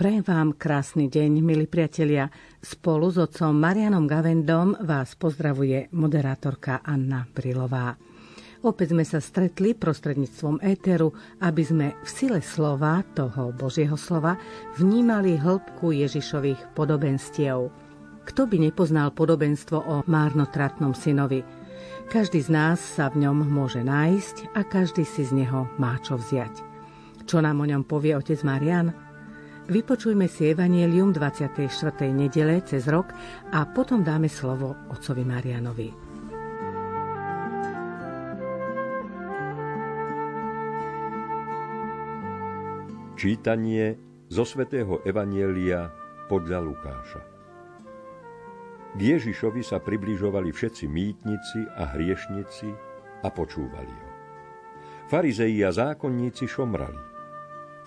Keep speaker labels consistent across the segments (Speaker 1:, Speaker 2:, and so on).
Speaker 1: Prajem vám krásny deň, milí priatelia. Spolu s otcom Marianom Gavendom vás pozdravuje moderátorka Anna Brilová. Opäť sme sa stretli prostredníctvom éteru, aby sme v sile slova, toho Božieho slova, vnímali hĺbku Ježišových podobenstiev. Kto by nepoznal podobenstvo o márnotratnom synovi? Každý z nás sa v ňom môže nájsť a každý si z neho má čo vziať. Čo nám o ňom povie otec Marian? Vypočujme si Evangelium 24. nedele cez rok a potom dáme slovo otcovi Marianovi.
Speaker 2: Čítanie zo svätého Evanielia podľa Lukáša. K Ježišovi sa približovali všetci mýtnici a hriešnici a počúvali ho. Farizei a zákonníci šomrali.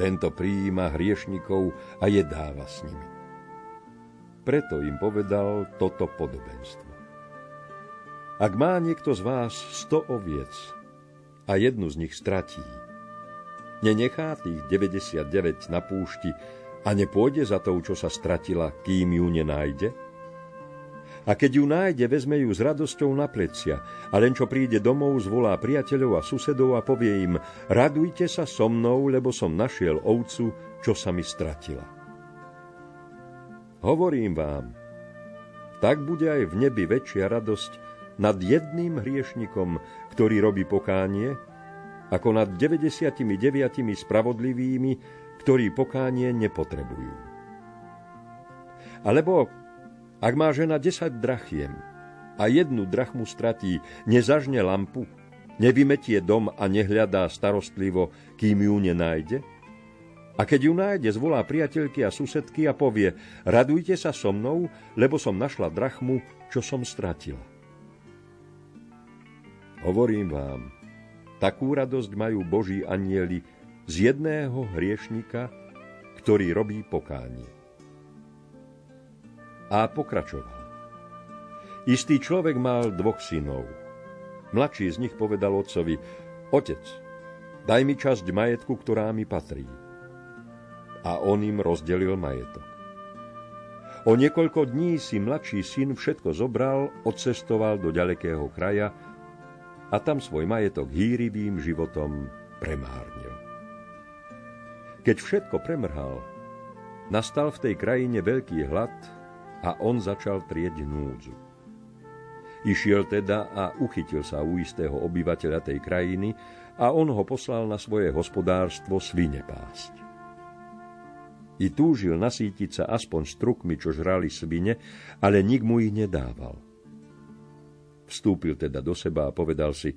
Speaker 2: Tento prijíma hriešnikov a jedáva s nimi. Preto im povedal toto podobenstvo. Ak má niekto z vás sto oviec a jednu z nich stratí, nenechá tých 99 na púšti a nepôjde za tou, čo sa stratila, kým ju nenájde? A keď ju nájde, vezme ju s radosťou na plecia a len čo príde domov, zvolá priateľov a susedov a povie im, radujte sa so mnou, lebo som našiel ovcu, čo sa mi stratila. Hovorím vám, tak bude aj v nebi väčšia radosť nad jedným hriešnikom, ktorý robí pokánie, ako nad 99 spravodlivými, ktorí pokánie nepotrebujú. Alebo ak má žena 10 drachiem a jednu drachmu stratí, nezažne lampu, nevymetie dom a nehľadá starostlivo, kým ju nenájde? A keď ju nájde, zvolá priateľky a susedky a povie, radujte sa so mnou, lebo som našla drachmu, čo som stratila. Hovorím vám, takú radosť majú Boží anieli z jedného hriešnika, ktorý robí pokánie a pokračoval. Istý človek mal dvoch synov. Mladší z nich povedal otcovi, otec, daj mi časť majetku, ktorá mi patrí. A on im rozdelil majetok. O niekoľko dní si mladší syn všetko zobral, odcestoval do ďalekého kraja a tam svoj majetok hýrivým životom premárnil. Keď všetko premrhal, nastal v tej krajine veľký hlad a on začal trieť núdzu. Išiel teda a uchytil sa u istého obyvateľa tej krajiny a on ho poslal na svoje hospodárstvo svine pásť. I túžil nasítiť sa aspoň strukmi, čo žrali svine, ale nik mu ich nedával. Vstúpil teda do seba a povedal si,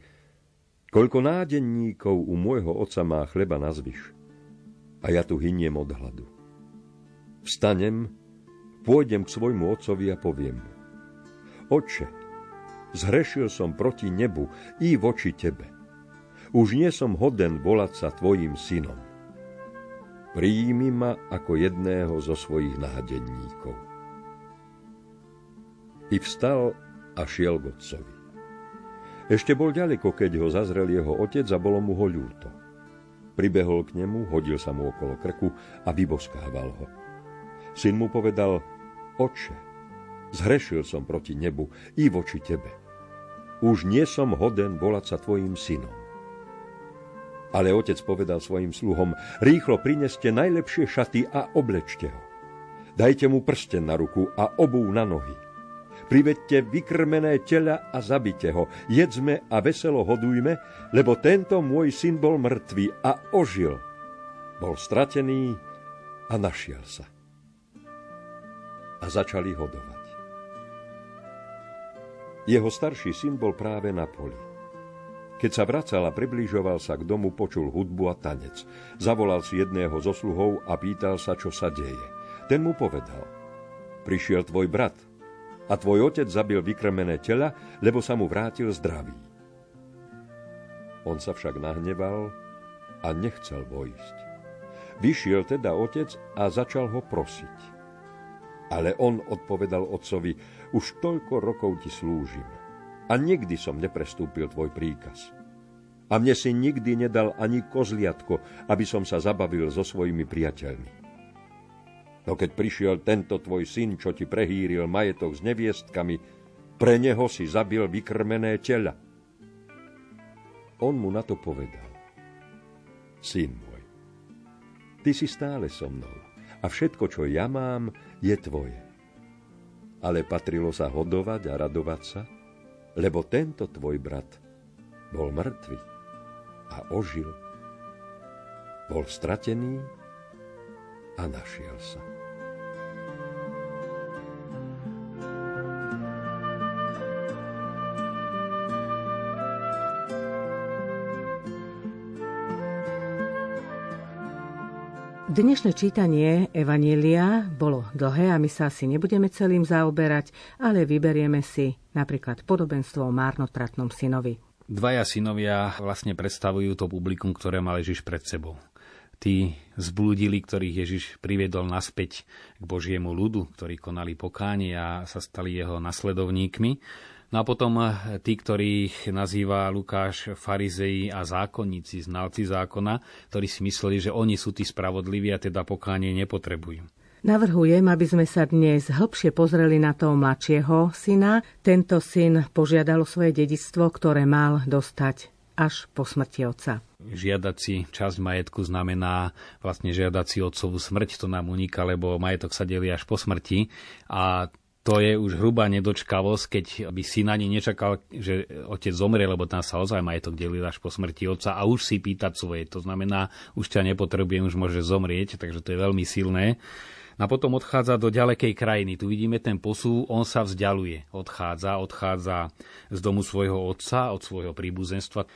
Speaker 2: koľko nádenníkov u môjho oca má chleba na zvyš, a ja tu hyniem od hladu. Vstanem pôjdem k svojmu otcovi a poviem mu. Oče, zhrešil som proti nebu i voči tebe. Už nie som hoden volať sa tvojim synom. Príjmi ma ako jedného zo svojich nádenníkov. I vstal a šiel k otcovi. Ešte bol ďaleko, keď ho zazrel jeho otec a bolo mu ho ľúto. Pribehol k nemu, hodil sa mu okolo krku a vyboskával ho. Syn mu povedal, Oče, zhrešil som proti nebu i voči tebe. Už nie som hoden volať sa tvojim synom. Ale otec povedal svojim sluhom, rýchlo prineste najlepšie šaty a oblečte ho. Dajte mu prsten na ruku a obú na nohy. Privedte vykrmené tela a zabite ho. Jedzme a veselo hodujme, lebo tento môj syn bol mŕtvý a ožil. Bol stratený a našiel sa a začali hodovať. Jeho starší syn bol práve na poli. Keď sa vracal a približoval sa k domu, počul hudbu a tanec. Zavolal si jedného zo sluhov a pýtal sa, čo sa deje. Ten mu povedal, prišiel tvoj brat a tvoj otec zabil vykrmené tela, lebo sa mu vrátil zdravý. On sa však nahneval a nechcel vojsť. Vyšiel teda otec a začal ho prosiť. Ale on odpovedal otcovi, už toľko rokov ti slúžim a nikdy som neprestúpil tvoj príkaz. A mne si nikdy nedal ani kozliatko, aby som sa zabavil so svojimi priateľmi. No keď prišiel tento tvoj syn, čo ti prehýril majetok s neviestkami, pre neho si zabil vykrmené tela. On mu na to povedal. Syn môj, ty si stále so mnou a všetko, čo ja mám, je tvoje. Ale patrilo sa hodovať a radovať sa, lebo tento tvoj brat bol mŕtvy a ožil. Bol stratený a našiel sa.
Speaker 1: Dnešné čítanie Evanielia bolo dlhé a my sa asi nebudeme celým zaoberať, ale vyberieme si napríklad podobenstvo o márnotratnom synovi.
Speaker 3: Dvaja synovia vlastne predstavujú to publikum, ktoré mal Ježiš pred sebou. Tí zblúdili, ktorých Ježiš priviedol naspäť k Božiemu ľudu, ktorí konali pokánie a sa stali jeho nasledovníkmi. No a potom eh, tí, ktorých nazýva Lukáš farizeji a zákonníci, znalci zákona, ktorí si mysleli, že oni sú tí spravodliví a teda pokánie nepotrebujú.
Speaker 1: Navrhujem, aby sme sa dnes hlbšie pozreli na toho mladšieho syna. Tento syn požiadal o svoje dedistvo, ktoré mal dostať až po smrti otca.
Speaker 3: Žiadať si časť majetku znamená vlastne žiadať si otcovú smrť, to nám uniká, lebo majetok sa delí až po smrti a to je už hrubá nedočkavosť, keď by syn ani nečakal, že otec zomrie, lebo tam sa ozaj majetok delil až po smrti otca a už si pýtať svoje. To znamená, už ťa nepotrebujem, už môže zomrieť, takže to je veľmi silné. A potom odchádza do ďalekej krajiny. Tu vidíme ten posú, on sa vzdialuje. Odchádza, odchádza z domu svojho otca, od svojho príbuzenstva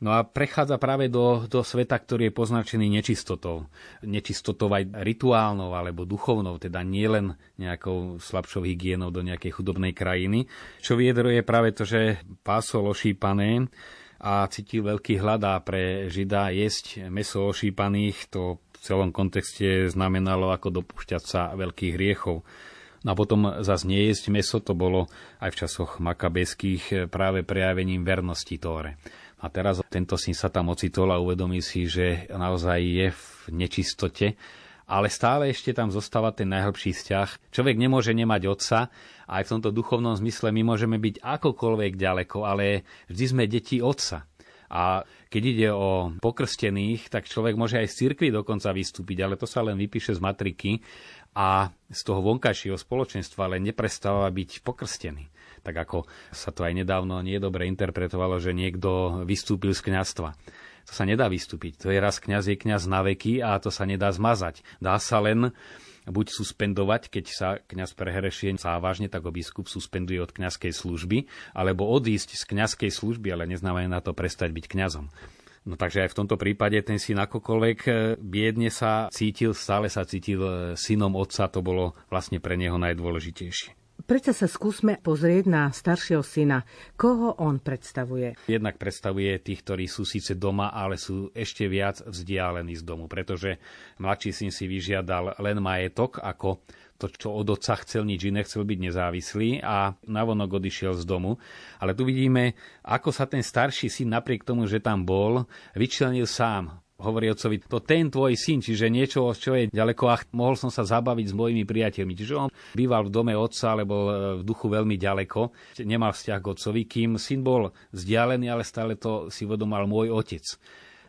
Speaker 3: No a prechádza práve do, do sveta, ktorý je poznačený nečistotou. Nečistotou aj rituálnou alebo duchovnou, teda nielen nejakou slabšou hygienou do nejakej chudobnej krajiny. Čo viedro je práve to, že pásol ošípané a cítil veľký hlad a pre Žida jesť meso ošípaných, to v celom kontexte znamenalo ako dopúšťať sa veľkých hriechov. No a potom zase nejesť meso, to bolo aj v časoch makabeských práve prejavením vernosti Tóre. A teraz tento syn sa tam ocitol a uvedomí si, že naozaj je v nečistote, ale stále ešte tam zostáva ten najhlbší vzťah. Človek nemôže nemať otca aj v tomto duchovnom zmysle my môžeme byť akokoľvek ďaleko, ale vždy sme deti otca. A keď ide o pokrstených, tak človek môže aj z cirkvi dokonca vystúpiť, ale to sa len vypíše z matriky a z toho vonkajšieho spoločenstva, ale neprestáva byť pokrstený tak ako sa to aj nedávno nie dobre interpretovalo, že niekto vystúpil z kňazstva. To sa nedá vystúpiť. To je raz kňaz je kňaz na veky a to sa nedá zmazať. Dá sa len buď suspendovať, keď sa kňaz prehrešie závažne, tak ho biskup suspenduje od kňazskej služby, alebo odísť z kňazskej služby, ale neznamená to prestať byť kňazom. No takže aj v tomto prípade ten syn akokoľvek e, biedne sa cítil, stále sa cítil synom otca, to bolo vlastne pre neho najdôležitejšie.
Speaker 1: Prečo sa skúsme pozrieť na staršieho syna. Koho on predstavuje?
Speaker 3: Jednak predstavuje tých, ktorí sú síce doma, ale sú ešte viac vzdialení z domu, pretože mladší syn si vyžiadal len majetok ako to, čo od otca chcel, nič iné, chcel byť nezávislý a navonok odišiel z domu. Ale tu vidíme, ako sa ten starší syn napriek tomu, že tam bol, vyčlenil sám hovorí otcovi, to ten tvoj syn, čiže niečo, čo je ďaleko a mohol som sa zabaviť s mojimi priateľmi. Čiže on býval v dome otca, alebo e, v duchu veľmi ďaleko, nemal vzťah k otcovi, kým syn bol vzdialený, ale stále to si vedomal môj otec.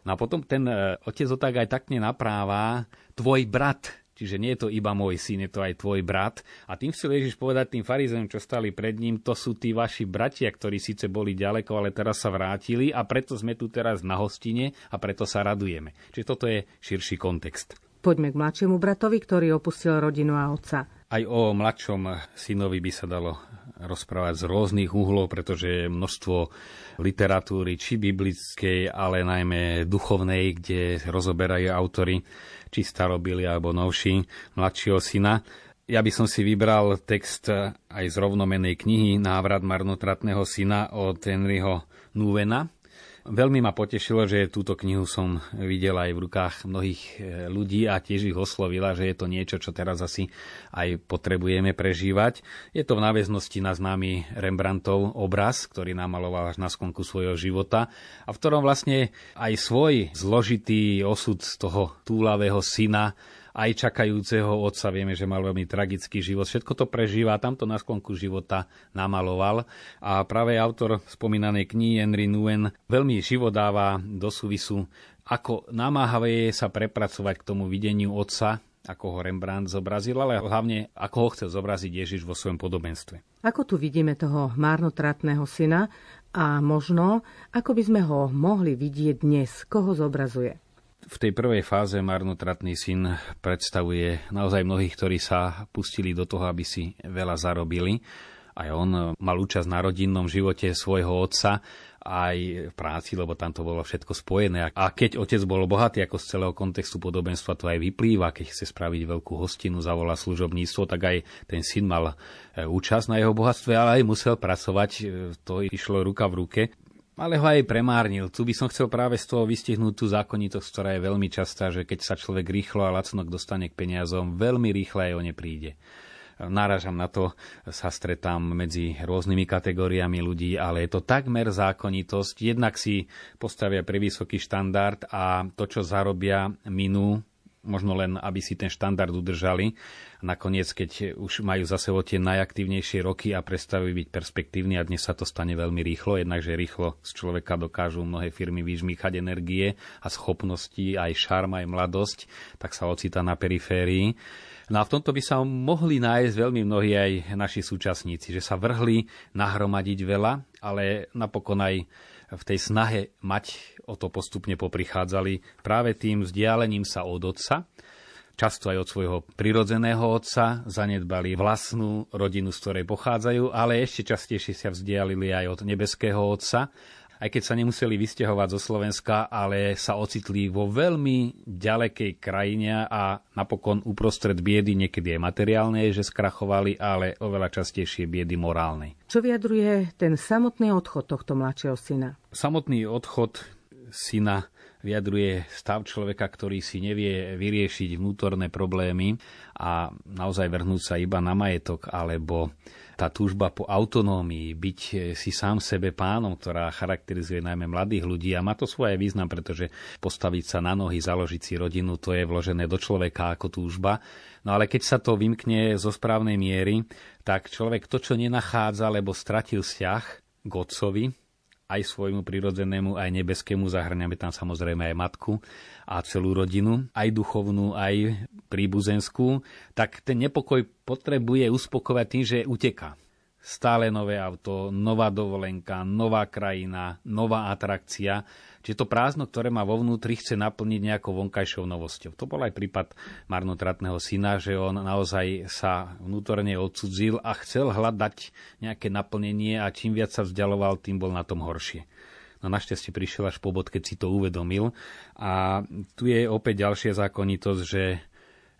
Speaker 3: No a potom ten e, otec ho tak aj takne napráva, tvoj brat, Čiže nie je to iba môj syn, je to aj tvoj brat. A tým chcel Ježiš povedať tým farizejom, čo stali pred ním, to sú tí vaši bratia, ktorí síce boli ďaleko, ale teraz sa vrátili a preto sme tu teraz na hostine a preto sa radujeme. Čiže toto je širší kontext.
Speaker 1: Poďme k mladšiemu bratovi, ktorý opustil rodinu a otca.
Speaker 3: Aj o mladšom synovi by sa dalo rozprávať z rôznych uhlov, pretože je množstvo literatúry, či biblickej, ale najmä duchovnej, kde rozoberajú autory či starobili alebo novší, mladšieho syna. Ja by som si vybral text aj z rovnomenej knihy Návrat marnotratného syna od Henryho Nuvena, Veľmi ma potešilo, že túto knihu som videl aj v rukách mnohých e, ľudí a tiež ich oslovila, že je to niečo, čo teraz asi aj potrebujeme prežívať. Je to v náväznosti na známy Rembrandtov obraz, ktorý namaloval až na skonku svojho života a v ktorom vlastne aj svoj zložitý osud toho túlavého syna aj čakajúceho otca. Vieme, že mal veľmi tragický život. Všetko to prežíva, tamto na sklonku života namaloval. A práve autor spomínanej knihy Henry Nguyen veľmi život dáva do súvisu, ako namáhavé je sa prepracovať k tomu videniu otca, ako ho Rembrandt zobrazil, ale hlavne ako ho chcel zobraziť Ježiš vo svojom podobenstve.
Speaker 1: Ako tu vidíme toho márnotratného syna a možno, ako by sme ho mohli vidieť dnes, koho zobrazuje?
Speaker 3: V tej prvej fáze marnotratný syn predstavuje naozaj mnohých, ktorí sa pustili do toho, aby si veľa zarobili. Aj on mal účasť na rodinnom živote svojho otca, aj v práci, lebo tam to bolo všetko spojené. A keď otec bol bohatý, ako z celého kontextu podobenstva to aj vyplýva, keď chce spraviť veľkú hostinu, zavolá služobníctvo, tak aj ten syn mal e, účasť na jeho bohatstve, ale aj musel pracovať, e, to išlo ruka v ruke ale ho aj premárnil. Tu by som chcel práve z toho vystihnúť tú zákonitosť, ktorá je veľmi častá, že keď sa človek rýchlo a lacno dostane k peniazom, veľmi rýchle aj o ne príde. Náražam na to, sa stretám medzi rôznymi kategóriami ľudí, ale je to takmer zákonitosť. Jednak si postavia pre vysoký štandard a to, čo zarobia, minú možno len, aby si ten štandard udržali. Nakoniec, keď už majú za sebou tie najaktívnejšie roky a prestavujú byť perspektívni a dnes sa to stane veľmi rýchlo, jednakže rýchlo z človeka dokážu mnohé firmy vyžmýchať energie a schopnosti, aj šarm, aj mladosť, tak sa ocitá na periférii. No a v tomto by sa mohli nájsť veľmi mnohí aj naši súčasníci, že sa vrhli nahromadiť veľa, ale napokon aj v tej snahe mať o to postupne poprichádzali práve tým vzdialením sa od otca, často aj od svojho prirodzeného otca, zanedbali vlastnú rodinu, z ktorej pochádzajú, ale ešte častejšie sa vzdialili aj od nebeského otca aj keď sa nemuseli vysťahovať zo Slovenska, ale sa ocitli vo veľmi ďalekej krajine a napokon uprostred biedy, niekedy aj materiálnej, že skrachovali, ale oveľa častejšie biedy morálnej.
Speaker 1: Čo vyjadruje ten samotný odchod tohto mladšieho syna?
Speaker 3: Samotný odchod syna vyjadruje stav človeka, ktorý si nevie vyriešiť vnútorné problémy a naozaj vrhnúť sa iba na majetok alebo tá túžba po autonómii, byť eh, si sám sebe pánom, ktorá charakterizuje najmä mladých ľudí a má to svoje význam, pretože postaviť sa na nohy, založiť si rodinu, to je vložené do človeka ako túžba. No ale keď sa to vymkne zo správnej miery, tak človek to, čo nenachádza, lebo stratil vzťah k otcovi, aj svojmu prirodzenému, aj nebeskému, zahrňame tam samozrejme aj matku a celú rodinu, aj duchovnú, aj príbuzenskú, tak ten nepokoj potrebuje uspokovať tým, že uteká. Stále nové auto, nová dovolenka, nová krajina, nová atrakcia. Čiže to prázdno, ktoré má vo vnútri, chce naplniť nejakou vonkajšou novosťou. To bol aj prípad marnotratného syna, že on naozaj sa vnútorne odsudzil a chcel hľadať nejaké naplnenie a čím viac sa vzdialoval, tým bol na tom horšie. No našťastie prišiel až po bod, keď si to uvedomil. A tu je opäť ďalšia zákonitosť, že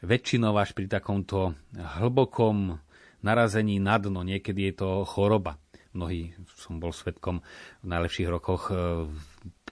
Speaker 3: väčšinou až pri takomto hlbokom narazení na dno, niekedy je to choroba. Mnohí som bol svetkom v najlepších rokoch e,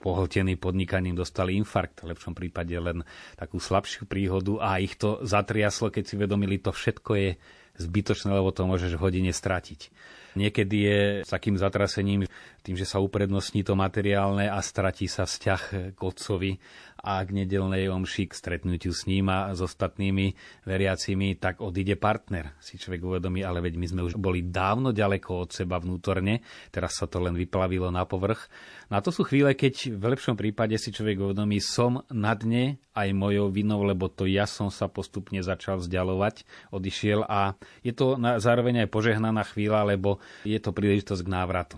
Speaker 3: pohltení podnikaním dostali infarkt, v lepšom prípade len takú slabšiu príhodu a ich to zatriaslo, keď si vedomili, to všetko je zbytočné, lebo to môžeš v hodine stratiť. Niekedy je s takým zatrasením, tým, že sa uprednostní to materiálne a stratí sa vzťah k otcovi a k nedelnej omši, k stretnutiu s ním a s ostatnými veriacimi, tak odíde partner. Si človek uvedomí, ale veď my sme už boli dávno ďaleko od seba vnútorne, teraz sa to len vyplavilo na povrch. No a to sú chvíle, keď v lepšom prípade si človek uvedomí, som na dne aj mojou vinou, lebo to ja som sa postupne začal vzdialovať, odišiel a je to zároveň aj požehnaná chvíľa, lebo je to príležitosť k návratu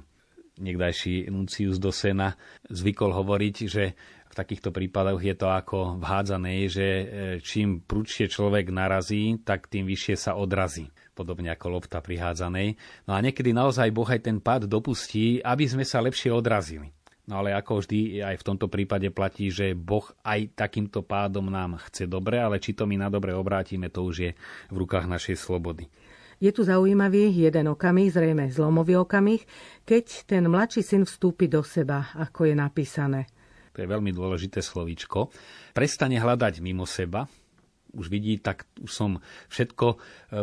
Speaker 3: niekdajší Nuncius do Sena zvykol hovoriť, že v takýchto prípadoch je to ako vhádzané, že e, čím prúčšie človek narazí, tak tým vyššie sa odrazí podobne ako lopta prihádzanej. No a niekedy naozaj Boh aj ten pád dopustí, aby sme sa lepšie odrazili. No ale ako vždy aj v tomto prípade platí, že Boh aj takýmto pádom nám chce dobre, ale či to my na dobre obrátime, to už je v rukách našej slobody.
Speaker 1: Je tu zaujímavý jeden okamih, zrejme zlomový okamih, keď ten mladší syn vstúpi do seba, ako je napísané.
Speaker 3: To je veľmi dôležité slovíčko, prestane hľadať mimo seba, už vidí, tak už som všetko e,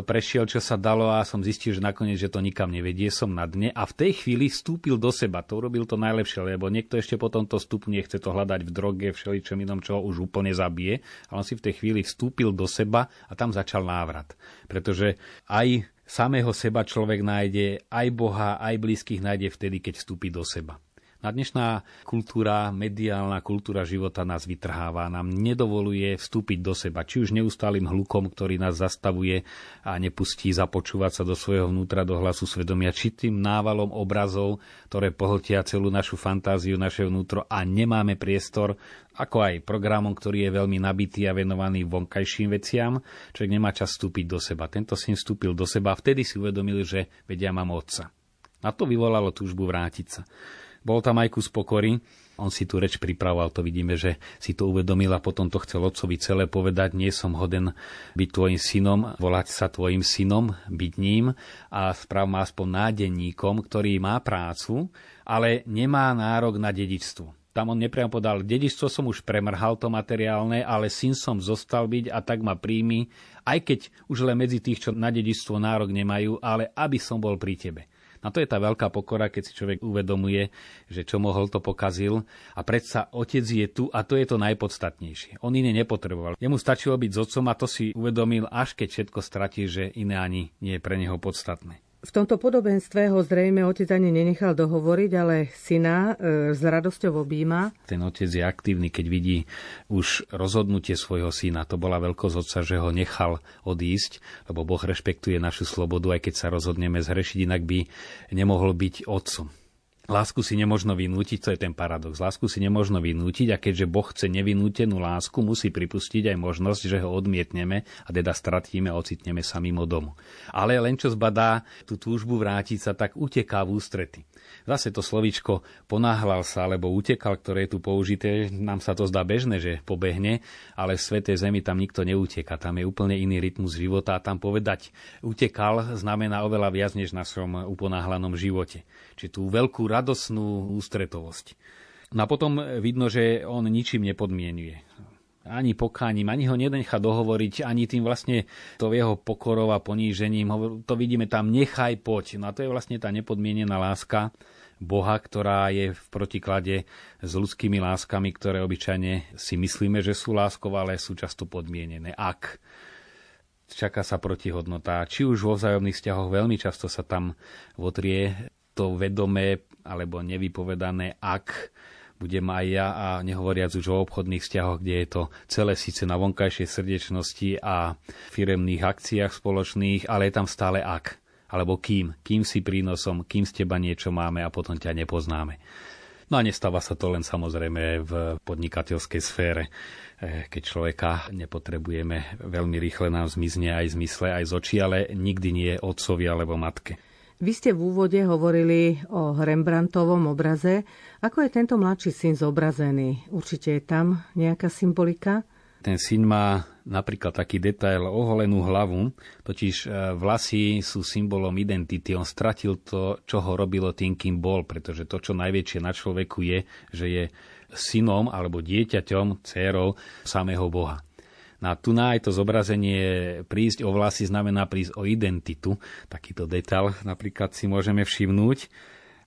Speaker 3: prešiel, čo sa dalo a som zistil, že nakoniec, že to nikam nevedie, som na dne a v tej chvíli vstúpil do seba. To urobil to najlepšie, lebo niekto ešte po tomto stupne chce to hľadať v droge, všeličom inom, čo už úplne zabije, ale on si v tej chvíli vstúpil do seba a tam začal návrat. Pretože aj samého seba človek nájde, aj Boha, aj blízkych nájde vtedy, keď vstúpi do seba. Na dnešná kultúra, mediálna kultúra života nás vytrháva, nám nedovoluje vstúpiť do seba, či už neustálým hlukom, ktorý nás zastavuje a nepustí započúvať sa do svojho vnútra, do hlasu svedomia, či tým návalom obrazov, ktoré pohltia celú našu fantáziu, naše vnútro a nemáme priestor, ako aj programom, ktorý je veľmi nabitý a venovaný vonkajším veciam, človek nemá čas vstúpiť do seba. Tento syn vstúpil do seba a vtedy si uvedomil, že vedia mám otca. Na to vyvolalo túžbu vrátiť sa. Bol tam aj kus pokory, on si tú reč pripravoval, to vidíme, že si to uvedomil a potom to chcel otcovi celé povedať, nie som hoden byť tvojim synom, volať sa tvojim synom, byť ním a správ ma aspoň nádenníkom, ktorý má prácu, ale nemá nárok na dedičstvo. Tam on nepriamo podal, dedičstvo som už premrhal to materiálne, ale syn som zostal byť a tak ma príjmi, aj keď už len medzi tých, čo na dedičstvo nárok nemajú, ale aby som bol pri tebe. Na to je tá veľká pokora, keď si človek uvedomuje, že čo mohol, to pokazil. A predsa otec je tu a to je to najpodstatnejšie. On iné nepotreboval. Jemu stačilo byť s otcom a to si uvedomil, až keď všetko stratí, že iné ani nie je pre neho podstatné.
Speaker 1: V tomto podobenstve ho zrejme otec ani nenechal dohovoriť, ale syna e, s radosťou objíma.
Speaker 3: Ten otec je aktívny, keď vidí už rozhodnutie svojho syna. To bola veľkosť otca, že ho nechal odísť, lebo Boh rešpektuje našu slobodu, aj keď sa rozhodneme zhrešiť, inak by nemohol byť otcom. Lásku si nemožno vynútiť, to je ten paradox. Lásku si nemožno vynútiť a keďže Boh chce nevinútenú lásku, musí pripustiť aj možnosť, že ho odmietneme a teda stratíme a ocitneme sa mimo domu. Ale len čo zbadá tú túžbu vrátiť sa, tak uteká v ústrety. Zase to slovičko ponáhľal sa alebo utekal, ktoré je tu použité, nám sa to zdá bežné, že pobehne, ale v Svetej Zemi tam nikto neuteka. Tam je úplne iný rytmus života a tam povedať utekal znamená oveľa viac než v našom uponáhlanom živote. Čiže tú veľkú radosnú ústretovosť. No a potom vidno, že on ničím nepodmienuje ani pokáním, ani ho nenechá dohovoriť, ani tým vlastne to jeho pokorou a ponížením. To vidíme tam, nechaj poď. No a to je vlastne tá nepodmienená láska Boha, ktorá je v protiklade s ľudskými láskami, ktoré obyčajne si myslíme, že sú láskou, ale sú často podmienené. Ak čaká sa protihodnota, či už vo vzájomných vzťahoch veľmi často sa tam votrie to vedomé alebo nevypovedané ak budem aj ja a nehovoriac už o obchodných vzťahoch, kde je to celé síce na vonkajšej srdečnosti a firemných akciách spoločných, ale je tam stále ak. Alebo kým. Kým si prínosom, kým z teba niečo máme a potom ťa nepoznáme. No a nestáva sa to len samozrejme v podnikateľskej sfére, eh, keď človeka nepotrebujeme veľmi rýchle nám zmizne aj z mysle, aj z očí, ale nikdy nie otcovi alebo matke.
Speaker 1: Vy ste v úvode hovorili o Rembrandtovom obraze. Ako je tento mladší syn zobrazený? Určite je tam nejaká symbolika?
Speaker 3: Ten syn má napríklad taký detail oholenú hlavu, totiž e, vlasy sú symbolom identity. On stratil to, čo ho robilo tým, kým bol, pretože to, čo najväčšie na človeku je, že je synom alebo dieťaťom, dcérou samého Boha. Na tu na aj to zobrazenie prísť o vlasy znamená prísť o identitu. Takýto detail napríklad si môžeme všimnúť.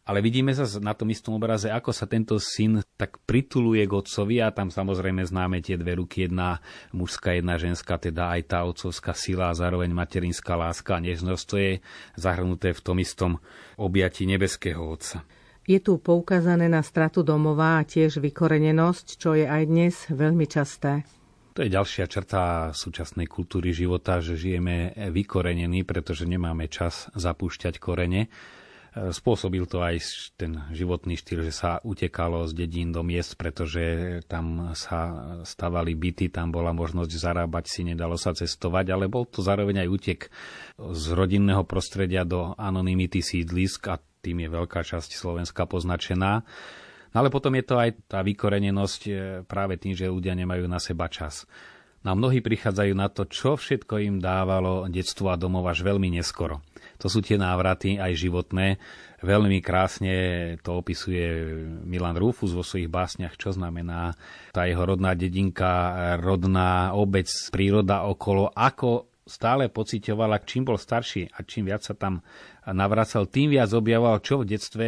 Speaker 3: Ale vidíme sa na tom istom obraze, ako sa tento syn tak prituluje k otcovi a tam samozrejme známe tie dve ruky, jedna mužská, jedna ženská, teda aj tá otcovská sila a zároveň materinská láska a nežnosť, to je zahrnuté v tom istom objati nebeského otca.
Speaker 1: Je tu poukázané na stratu domova a tiež vykorenenosť, čo je aj dnes veľmi časté.
Speaker 3: To je ďalšia črta súčasnej kultúry života, že žijeme vykorenení, pretože nemáme čas zapúšťať korene. Spôsobil to aj ten životný štýl, že sa utekalo z dedín do miest, pretože tam sa stavali byty, tam bola možnosť zarábať si, nedalo sa cestovať, ale bol to zároveň aj utek z rodinného prostredia do anonymity sídlisk a tým je veľká časť Slovenska poznačená. No ale potom je to aj tá vykorenenosť e, práve tým, že ľudia nemajú na seba čas. Na mnohí prichádzajú na to, čo všetko im dávalo detstvo a domov až veľmi neskoro. To sú tie návraty aj životné. Veľmi krásne to opisuje Milan Rufus vo svojich básniach, čo znamená tá jeho rodná dedinka, rodná obec, príroda okolo, ako stále pocitovala, čím bol starší a čím viac sa tam navracal, tým viac objavoval, čo v detstve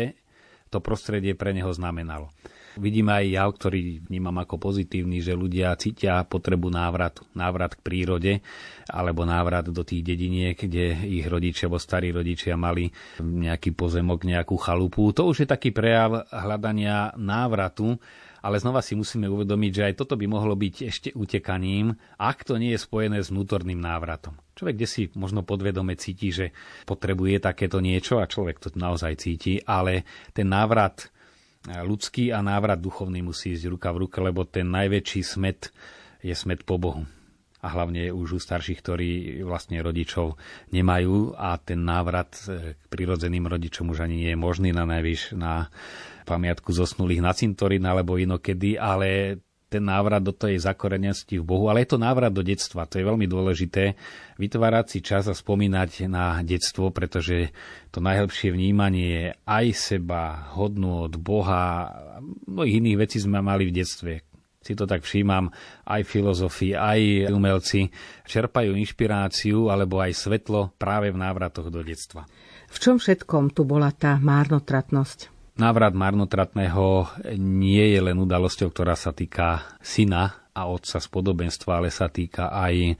Speaker 3: to prostredie pre neho znamenalo. Vidíme aj ja, ktorý vnímam ako pozitívny, že ľudia cítia potrebu návratu, návrat k prírode alebo návrat do tých dediniek, kde ich rodičia alebo starí rodičia mali nejaký pozemok, nejakú chalupu. To už je taký prejav hľadania návratu, ale znova si musíme uvedomiť, že aj toto by mohlo byť ešte utekaním, ak to nie je spojené s vnútorným návratom. Človek kde si možno podvedome cíti, že potrebuje takéto niečo a človek to naozaj cíti, ale ten návrat ľudský a návrat duchovný musí ísť ruka v ruke, lebo ten najväčší smet je smet po Bohu. A hlavne už u starších, ktorí vlastne rodičov nemajú a ten návrat k prirodzeným rodičom už ani nie je možný na najvyš na pamiatku zosnulých na cintorín alebo inokedy, ale ten návrat do tej zakorenenosti v Bohu, ale je to návrat do detstva. To je veľmi dôležité, vytvárať si čas a spomínať na detstvo, pretože to najlepšie vnímanie je aj seba, hodnú od Boha, mnohých iných vecí sme mali v detstve. Si to tak všímam, aj filozofi, aj umelci čerpajú inšpiráciu alebo aj svetlo práve v návratoch do detstva.
Speaker 1: V čom všetkom tu bola tá márnotratnosť?
Speaker 3: Návrat marnotratného nie je len udalosťou, ktorá sa týka syna a otca z podobenstva, ale sa týka aj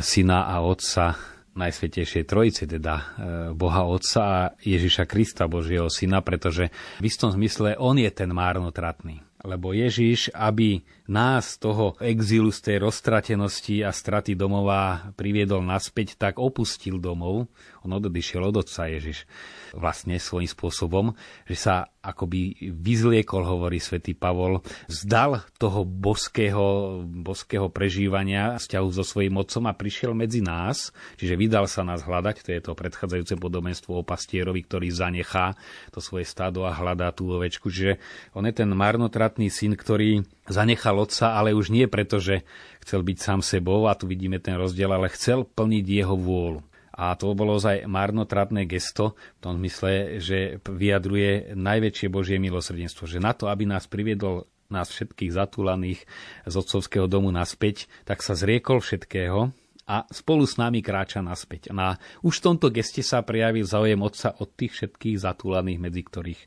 Speaker 3: syna a otca Najsvetejšej Trojice, teda e, Boha Otca a Ježiša Krista, Božieho Syna, pretože v istom zmysle on je ten márnotratný. Lebo Ježiš, aby nás toho exílu z tej roztratenosti a straty domova priviedol naspäť, tak opustil domov. On ododišiel od Otca Ježiš vlastne svojím spôsobom, že sa akoby vyzliekol, hovorí svätý Pavol, zdal toho boského, boského prežívania vzťahu so svojím otcom a prišiel medzi nás, čiže vydal sa nás hľadať, to je to predchádzajúce podobenstvo o pastierovi, ktorý zanechá to svoje stádo a hľadá tú ovečku. Čiže on je ten marnotratný syn, ktorý zanechal otca, ale už nie preto, že chcel byť sám sebou, a tu vidíme ten rozdiel, ale chcel plniť jeho vôľu. A to bolo ozaj marnotratné gesto v tom zmysle, že vyjadruje najväčšie Božie milosrdenstvo. Že na to, aby nás priviedol nás všetkých zatúlaných z otcovského domu naspäť, tak sa zriekol všetkého a spolu s nami kráča naspäť. A už v tomto geste sa prejavil záujem otca od tých všetkých zatúlaných, medzi ktorých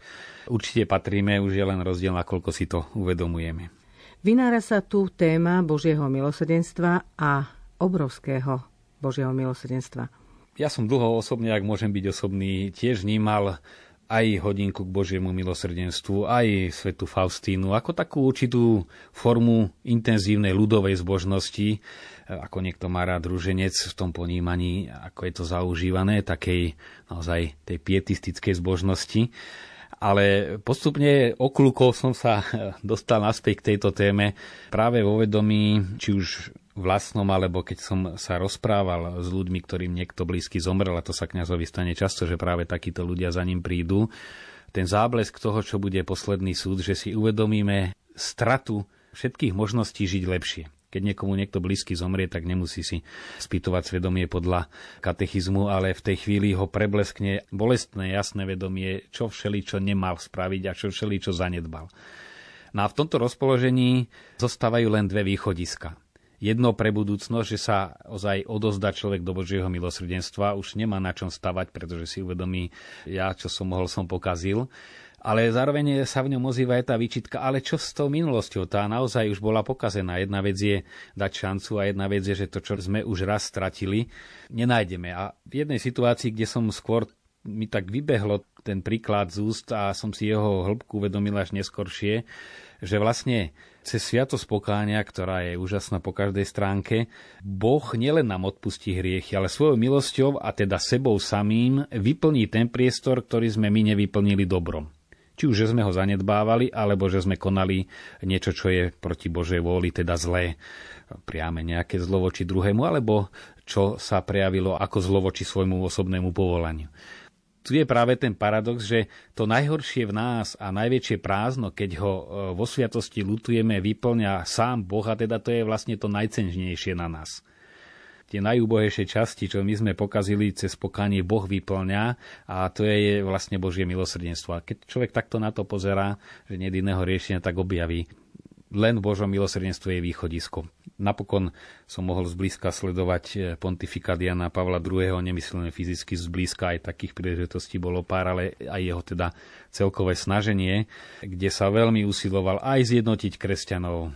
Speaker 3: určite patríme, už je len rozdiel, nakoľko si to uvedomujeme.
Speaker 1: Vynára sa tu téma Božieho milosrdenstva a obrovského Božieho milosrdenstva
Speaker 3: ja som dlho osobne, ak môžem byť osobný, tiež vnímal aj hodinku k Božiemu milosrdenstvu, aj svetu Faustínu, ako takú určitú formu intenzívnej ľudovej zbožnosti, ako niekto má rád druženec v tom ponímaní, ako je to zaužívané, takej naozaj tej pietistickej zbožnosti. Ale postupne oklukov som sa dostal naspäť k tejto téme práve vo vedomí, či už vlastnom, alebo keď som sa rozprával s ľuďmi, ktorým niekto blízky zomrel, a to sa kňazovi stane často, že práve takíto ľudia za ním prídu, ten záblesk toho, čo bude posledný súd, že si uvedomíme stratu všetkých možností žiť lepšie. Keď niekomu niekto blízky zomrie, tak nemusí si spýtovať svedomie podľa katechizmu, ale v tej chvíli ho prebleskne bolestné, jasné vedomie, čo všeli, čo nemal spraviť a čo všeli, čo zanedbal. No a v tomto rozpoložení zostávajú len dve východiska jedno pre budúcnosť, že sa ozaj odozda človek do Božieho milosrdenstva, už nemá na čom stavať, pretože si uvedomí, ja čo som mohol, som pokazil. Ale zároveň sa v ňom ozýva aj tá výčitka, ale čo s tou minulosťou? Tá naozaj už bola pokazená. Jedna vec je dať šancu a jedna vec je, že to, čo sme už raz stratili, nenájdeme. A v jednej situácii, kde som skôr mi tak vybehlo ten príklad z úst a som si jeho hĺbku uvedomil až neskoršie, že vlastne cez sviatosť pokáňa, ktorá je úžasná po každej stránke, Boh nielen nám odpustí hriechy, ale svojou milosťou a teda sebou samým vyplní ten priestor, ktorý sme my nevyplnili dobrom. Či už, že sme ho zanedbávali, alebo že sme konali niečo, čo je proti Božej vôli, teda zlé, priame nejaké zlo voči druhému, alebo čo sa prejavilo ako zlo voči svojmu osobnému povolaniu. tu je práve ten paradox, že to najhoršie v nás a najväčšie prázdno, keď ho e, vo sviatosti lutujeme, vyplňa sám Boh a teda to je vlastne to najcenžnejšie na nás tie najúbohejšie časti, čo my sme pokazili cez pokanie, Boh vyplňa a to je vlastne Božie milosrdenstvo. A keď človek takto na to pozerá, že nie iného riešenia, tak objaví len Božom milosrdenstve je východisko. Napokon som mohol zblízka sledovať eh, pontifikát Jana Pavla II. nemyslím fyzicky zblízka, aj takých príležitostí bolo pár, ale aj jeho teda celkové snaženie, kde sa veľmi usiloval aj zjednotiť kresťanov,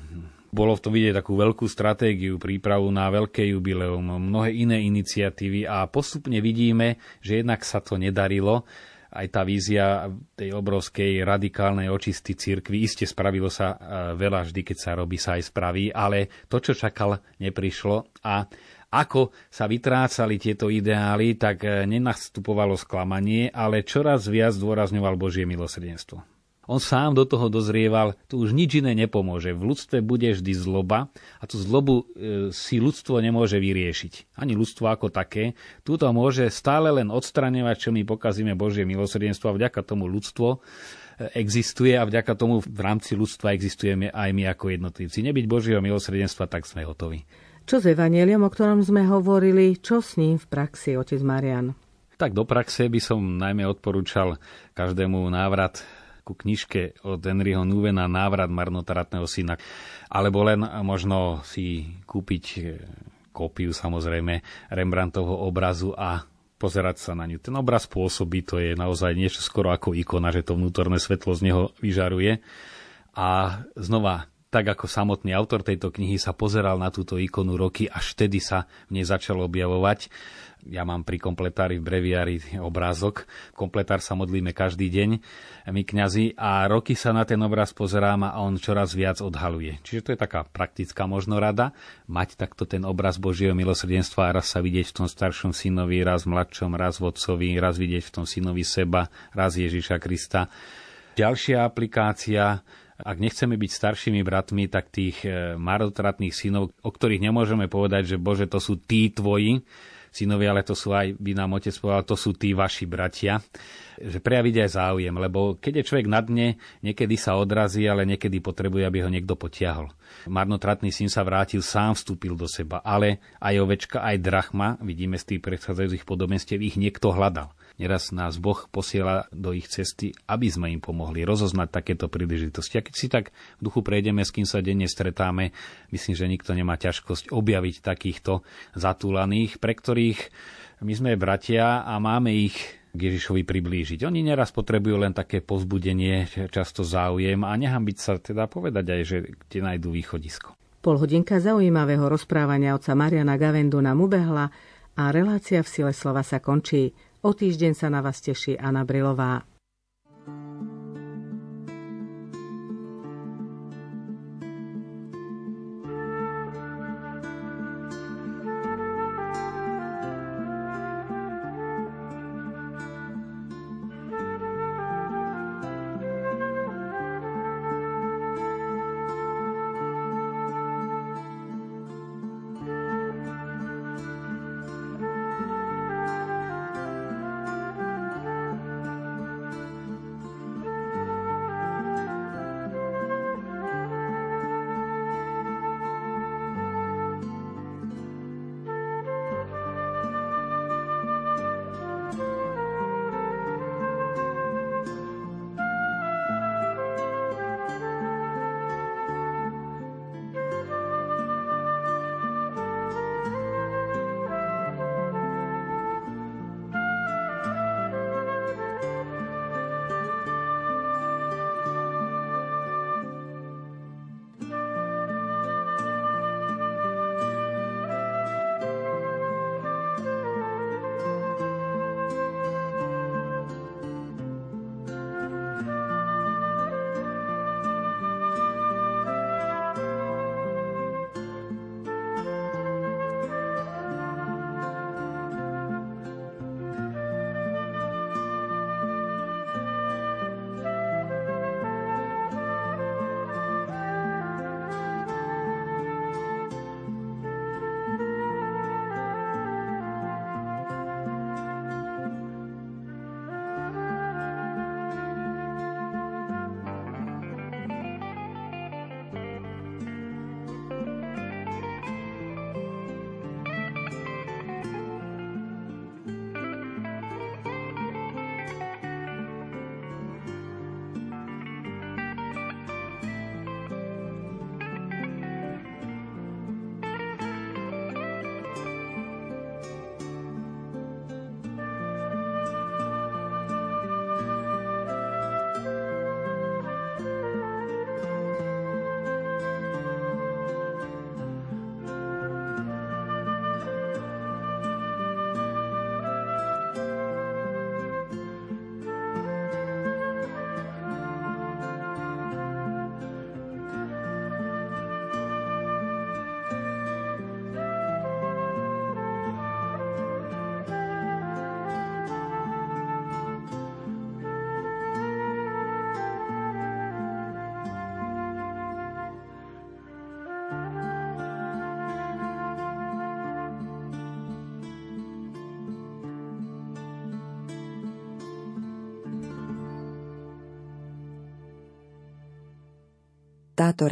Speaker 3: bolo v tom vidieť takú veľkú stratégiu, prípravu na veľké jubileum, mnohé iné iniciatívy a postupne vidíme, že jednak sa to nedarilo. Aj tá vízia tej obrovskej radikálnej očisty cirkvi, iste spravilo sa e, veľa vždy, keď sa robí, sa aj spraví, ale to, čo čakal, neprišlo a ako sa vytrácali tieto ideály, tak e, nenastupovalo sklamanie, ale čoraz viac zdôrazňoval Božie milosrdenstvo. On sám do toho dozrieval, tu už nič iné nepomôže. V ľudstve bude vždy zloba a tú zlobu e, si ľudstvo nemôže vyriešiť. Ani ľudstvo ako také. Túto môže stále len odstraňovať, čo my pokazíme Božie milosrdenstvo a vďaka tomu ľudstvo e, existuje a vďaka tomu v rámci ľudstva existujeme aj my ako jednotlivci. Nebyť Božieho milosrdenstva, tak sme hotoví.
Speaker 1: Čo s Evangeliom, o ktorom sme hovorili, čo s ním v praxi, otec Marian?
Speaker 3: Tak do praxe by som najmä odporúčal každému návrat ku knižke od Henryho Nuvena Návrat marnotratného syna. Alebo len možno si kúpiť e, kópiu samozrejme Rembrandtovho obrazu a pozerať sa na ňu. Ten obraz pôsobí, to je naozaj niečo skoro ako ikona, že to vnútorné svetlo z neho vyžaruje. A znova, tak ako samotný autor tejto knihy sa pozeral na túto ikonu roky, až vtedy sa v nej začal objavovať ja mám pri kompletári v breviári obrázok. Kompletár sa modlíme každý deň, my kňazi, a roky sa na ten obraz pozerám a on čoraz viac odhaluje. Čiže to je taká praktická možno rada, mať takto ten obraz Božieho milosrdenstva a raz sa vidieť v tom staršom synovi, raz mladšom, raz vodcovi, raz vidieť v tom synovi seba, raz Ježiša Krista. Ďalšia aplikácia, ak nechceme byť staršími bratmi, tak tých eh, marotratných synov, o ktorých nemôžeme povedať, že Bože, to sú tí tvoji, synovia, ale to sú aj, by nám otec povedal, to sú tí vaši bratia, že prejaviť aj záujem, lebo keď je človek na dne, niekedy sa odrazí, ale niekedy potrebuje, aby ho niekto potiahol. Marnotratný syn sa vrátil, sám vstúpil do seba, ale aj ovečka, aj drachma, vidíme z tých predchádzajúcich podobenstiev, ich niekto hľadal. Neraz nás Boh posiela do ich cesty, aby sme im pomohli rozoznať takéto príležitosti. A keď si tak v duchu prejdeme, s kým sa denne stretáme, myslím, že nikto nemá ťažkosť objaviť takýchto zatúlaných, pre ktorých my sme bratia a máme ich k Ježišovi priblížiť. Oni neraz potrebujú len také pozbudenie, často záujem a byť sa teda povedať aj, že kde nájdú východisko.
Speaker 1: Polhodinka zaujímavého rozprávania oca Mariana Gavendu nám ubehla a relácia v sile slova sa končí. O týždeň sa na vás teší Anna Brilová.
Speaker 4: portato